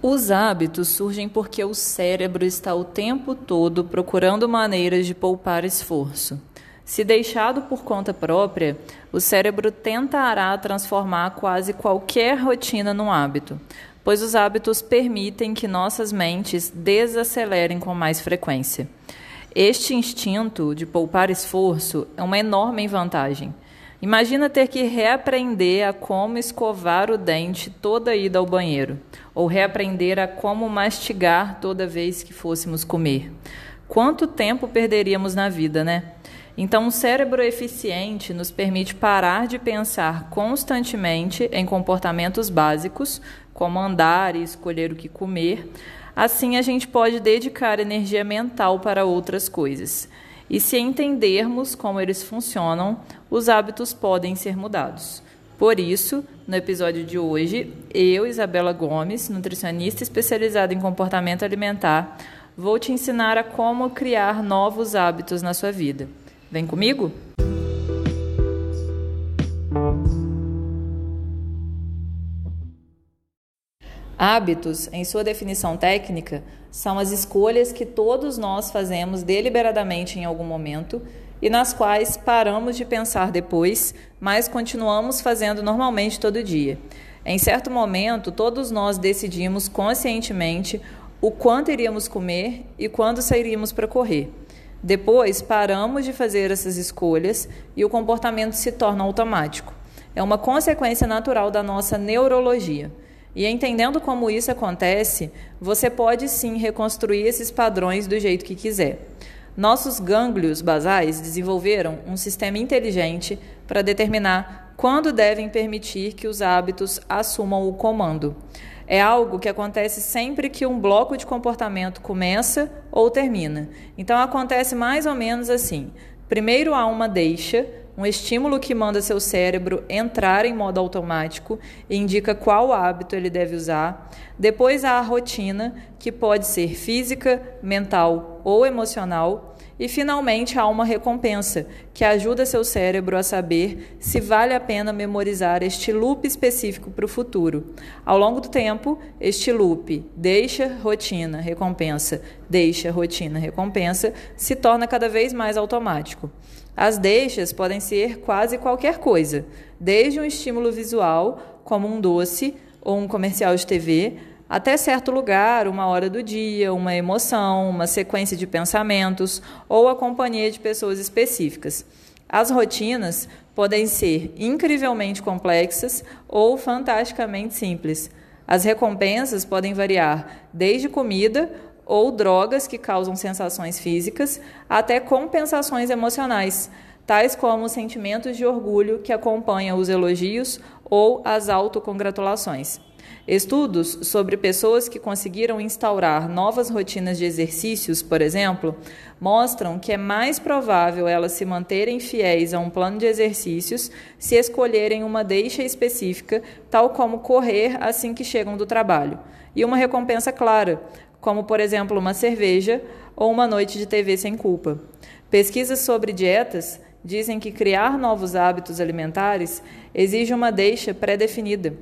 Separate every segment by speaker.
Speaker 1: Os hábitos surgem porque o cérebro está o tempo todo procurando maneiras de poupar esforço. Se deixado por conta própria, o cérebro tentará transformar quase qualquer rotina num hábito, pois os hábitos permitem que nossas mentes desacelerem com mais frequência. Este instinto de poupar esforço é uma enorme vantagem. Imagina ter que reaprender a como escovar o dente toda ida ao banheiro, ou reaprender a como mastigar toda vez que fôssemos comer. Quanto tempo perderíamos na vida, né? Então, um cérebro eficiente nos permite parar de pensar constantemente em comportamentos básicos, como andar e escolher o que comer. Assim, a gente pode dedicar energia mental para outras coisas. E se entendermos como eles funcionam, os hábitos podem ser mudados. Por isso, no episódio de hoje, eu, Isabela Gomes, nutricionista especializada em comportamento alimentar, vou te ensinar a como criar novos hábitos na sua vida. Vem comigo? Hábitos, em sua definição técnica, são as escolhas que todos nós fazemos deliberadamente em algum momento e nas quais paramos de pensar depois, mas continuamos fazendo normalmente todo dia. Em certo momento, todos nós decidimos conscientemente o quanto iríamos comer e quando sairíamos para correr. Depois, paramos de fazer essas escolhas e o comportamento se torna automático. É uma consequência natural da nossa neurologia. E entendendo como isso acontece, você pode sim reconstruir esses padrões do jeito que quiser. Nossos gânglios basais desenvolveram um sistema inteligente para determinar quando devem permitir que os hábitos assumam o comando é algo que acontece sempre que um bloco de comportamento começa ou termina. Então acontece mais ou menos assim. Primeiro há uma deixa, um estímulo que manda seu cérebro entrar em modo automático e indica qual hábito ele deve usar. Depois há a rotina, que pode ser física, mental ou emocional. E finalmente há uma recompensa, que ajuda seu cérebro a saber se vale a pena memorizar este loop específico para o futuro. Ao longo do tempo, este loop deixa, rotina, recompensa, deixa, rotina, recompensa se torna cada vez mais automático. As deixas podem ser quase qualquer coisa, desde um estímulo visual, como um doce ou um comercial de TV, até certo lugar, uma hora do dia, uma emoção, uma sequência de pensamentos ou a companhia de pessoas específicas. As rotinas podem ser incrivelmente complexas ou fantasticamente simples. As recompensas podem variar desde comida ou drogas que causam sensações físicas até compensações emocionais, tais como sentimentos de orgulho que acompanham os elogios ou as autocongratulações. Estudos sobre pessoas que conseguiram instaurar novas rotinas de exercícios, por exemplo, mostram que é mais provável elas se manterem fiéis a um plano de exercícios se escolherem uma deixa específica, tal como correr assim que chegam do trabalho, e uma recompensa clara, como por exemplo uma cerveja ou uma noite de TV sem culpa. Pesquisas sobre dietas dizem que criar novos hábitos alimentares exige uma deixa pré-definida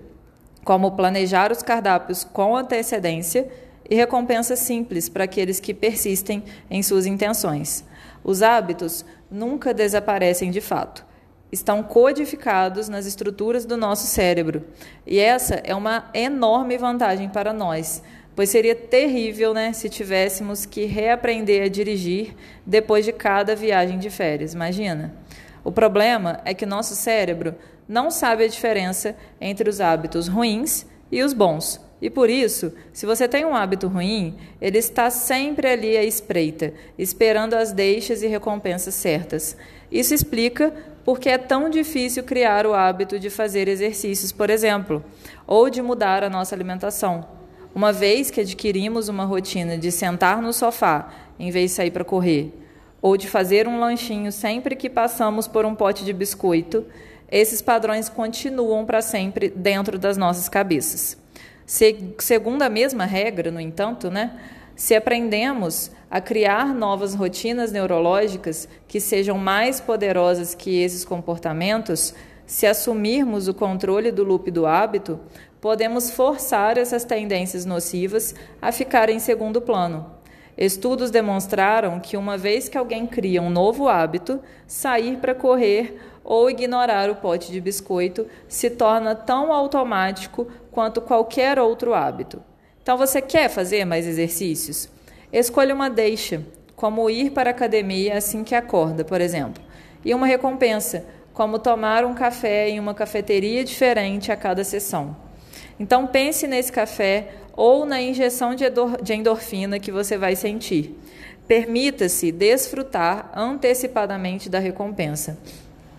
Speaker 1: como planejar os cardápios com antecedência e recompensas simples para aqueles que persistem em suas intenções. Os hábitos nunca desaparecem de fato. Estão codificados nas estruturas do nosso cérebro. E essa é uma enorme vantagem para nós, pois seria terrível né, se tivéssemos que reaprender a dirigir depois de cada viagem de férias. Imagina. O problema é que nosso cérebro não sabe a diferença entre os hábitos ruins e os bons. E por isso, se você tem um hábito ruim, ele está sempre ali à espreita, esperando as deixas e recompensas certas. Isso explica porque é tão difícil criar o hábito de fazer exercícios, por exemplo, ou de mudar a nossa alimentação. Uma vez que adquirimos uma rotina de sentar no sofá em vez de sair para correr, ou de fazer um lanchinho sempre que passamos por um pote de biscoito, esses padrões continuam para sempre dentro das nossas cabeças. Se, segundo a mesma regra, no entanto, né, se aprendemos a criar novas rotinas neurológicas que sejam mais poderosas que esses comportamentos, se assumirmos o controle do loop do hábito, podemos forçar essas tendências nocivas a ficarem em segundo plano. Estudos demonstraram que, uma vez que alguém cria um novo hábito, sair para correr ou ignorar o pote de biscoito se torna tão automático quanto qualquer outro hábito. Então, você quer fazer mais exercícios? Escolha uma deixa, como ir para a academia assim que acorda, por exemplo, e uma recompensa, como tomar um café em uma cafeteria diferente a cada sessão. Então pense nesse café ou na injeção de endorfina que você vai sentir. Permita-se desfrutar antecipadamente da recompensa.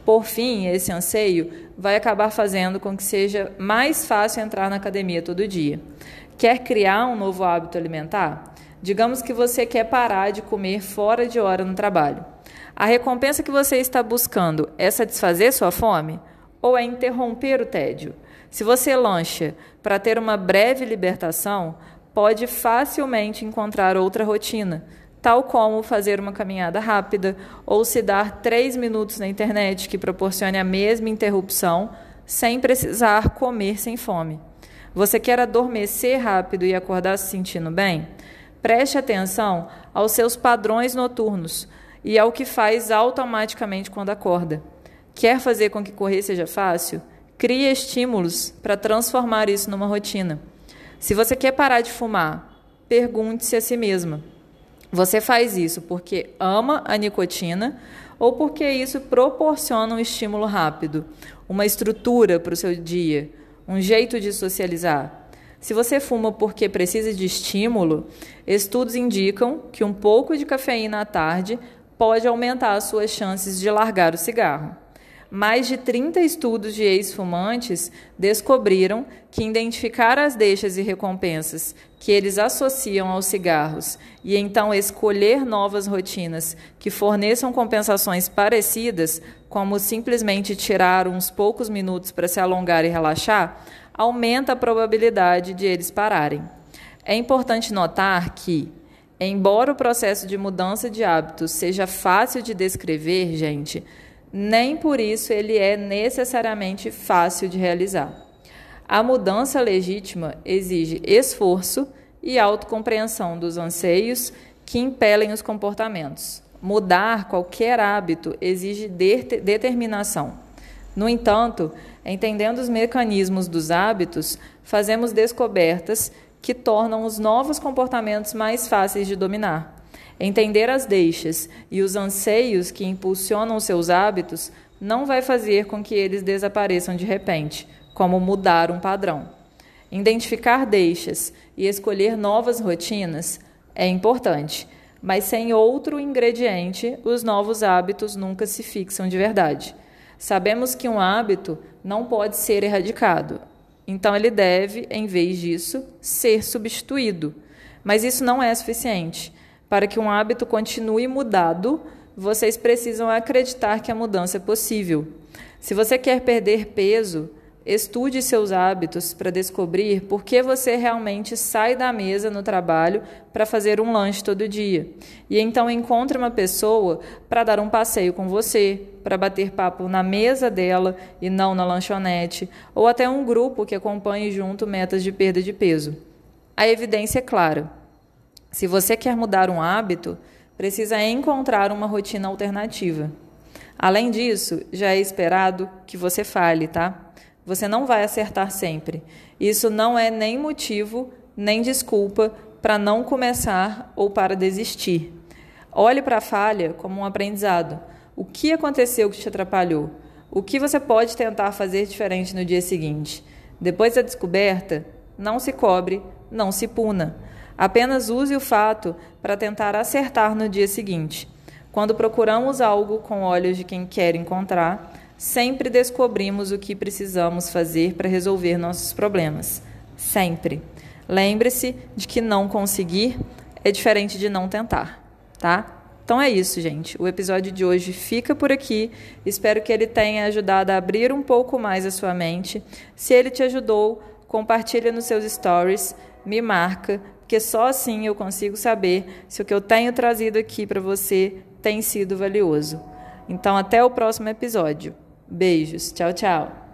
Speaker 1: Por fim, esse anseio vai acabar fazendo com que seja mais fácil entrar na academia todo dia. Quer criar um novo hábito alimentar? Digamos que você quer parar de comer fora de hora no trabalho. A recompensa que você está buscando é satisfazer sua fome ou é interromper o tédio? Se você lancha para ter uma breve libertação, pode facilmente encontrar outra rotina, tal como fazer uma caminhada rápida ou se dar três minutos na internet que proporcione a mesma interrupção sem precisar comer sem fome. Você quer adormecer rápido e acordar se sentindo bem? Preste atenção aos seus padrões noturnos e ao que faz automaticamente quando acorda. Quer fazer com que correr seja fácil? Crie estímulos para transformar isso numa rotina. Se você quer parar de fumar, pergunte-se a si mesma: você faz isso porque ama a nicotina ou porque isso proporciona um estímulo rápido, uma estrutura para o seu dia, um jeito de socializar? Se você fuma porque precisa de estímulo, estudos indicam que um pouco de cafeína à tarde pode aumentar as suas chances de largar o cigarro. Mais de 30 estudos de ex-fumantes descobriram que identificar as deixas e recompensas que eles associam aos cigarros e então escolher novas rotinas que forneçam compensações parecidas, como simplesmente tirar uns poucos minutos para se alongar e relaxar, aumenta a probabilidade de eles pararem. É importante notar que, embora o processo de mudança de hábitos seja fácil de descrever, gente, nem por isso ele é necessariamente fácil de realizar. A mudança legítima exige esforço e autocompreensão dos anseios que impelem os comportamentos. Mudar qualquer hábito exige de determinação. No entanto, entendendo os mecanismos dos hábitos, fazemos descobertas que tornam os novos comportamentos mais fáceis de dominar. Entender as deixas e os anseios que impulsionam seus hábitos não vai fazer com que eles desapareçam de repente, como mudar um padrão. Identificar deixas e escolher novas rotinas é importante, mas sem outro ingrediente, os novos hábitos nunca se fixam de verdade. Sabemos que um hábito não pode ser erradicado, então ele deve, em vez disso, ser substituído. Mas isso não é suficiente. Para que um hábito continue mudado, vocês precisam acreditar que a mudança é possível. Se você quer perder peso, estude seus hábitos para descobrir por que você realmente sai da mesa no trabalho para fazer um lanche todo dia. E então encontre uma pessoa para dar um passeio com você, para bater papo na mesa dela e não na lanchonete, ou até um grupo que acompanhe junto metas de perda de peso. A evidência é clara. Se você quer mudar um hábito, precisa encontrar uma rotina alternativa. Além disso, já é esperado que você fale, tá? Você não vai acertar sempre. Isso não é nem motivo, nem desculpa para não começar ou para desistir. Olhe para a falha como um aprendizado. O que aconteceu que te atrapalhou? O que você pode tentar fazer diferente no dia seguinte? Depois da descoberta, não se cobre, não se puna. Apenas use o fato para tentar acertar no dia seguinte. Quando procuramos algo com olhos de quem quer encontrar, sempre descobrimos o que precisamos fazer para resolver nossos problemas. Sempre. Lembre-se de que não conseguir é diferente de não tentar, tá? Então é isso, gente. O episódio de hoje fica por aqui. Espero que ele tenha ajudado a abrir um pouco mais a sua mente. Se ele te ajudou, compartilha nos seus stories, me marca, porque só assim eu consigo saber se o que eu tenho trazido aqui para você tem sido valioso. Então, até o próximo episódio. Beijos. Tchau, tchau.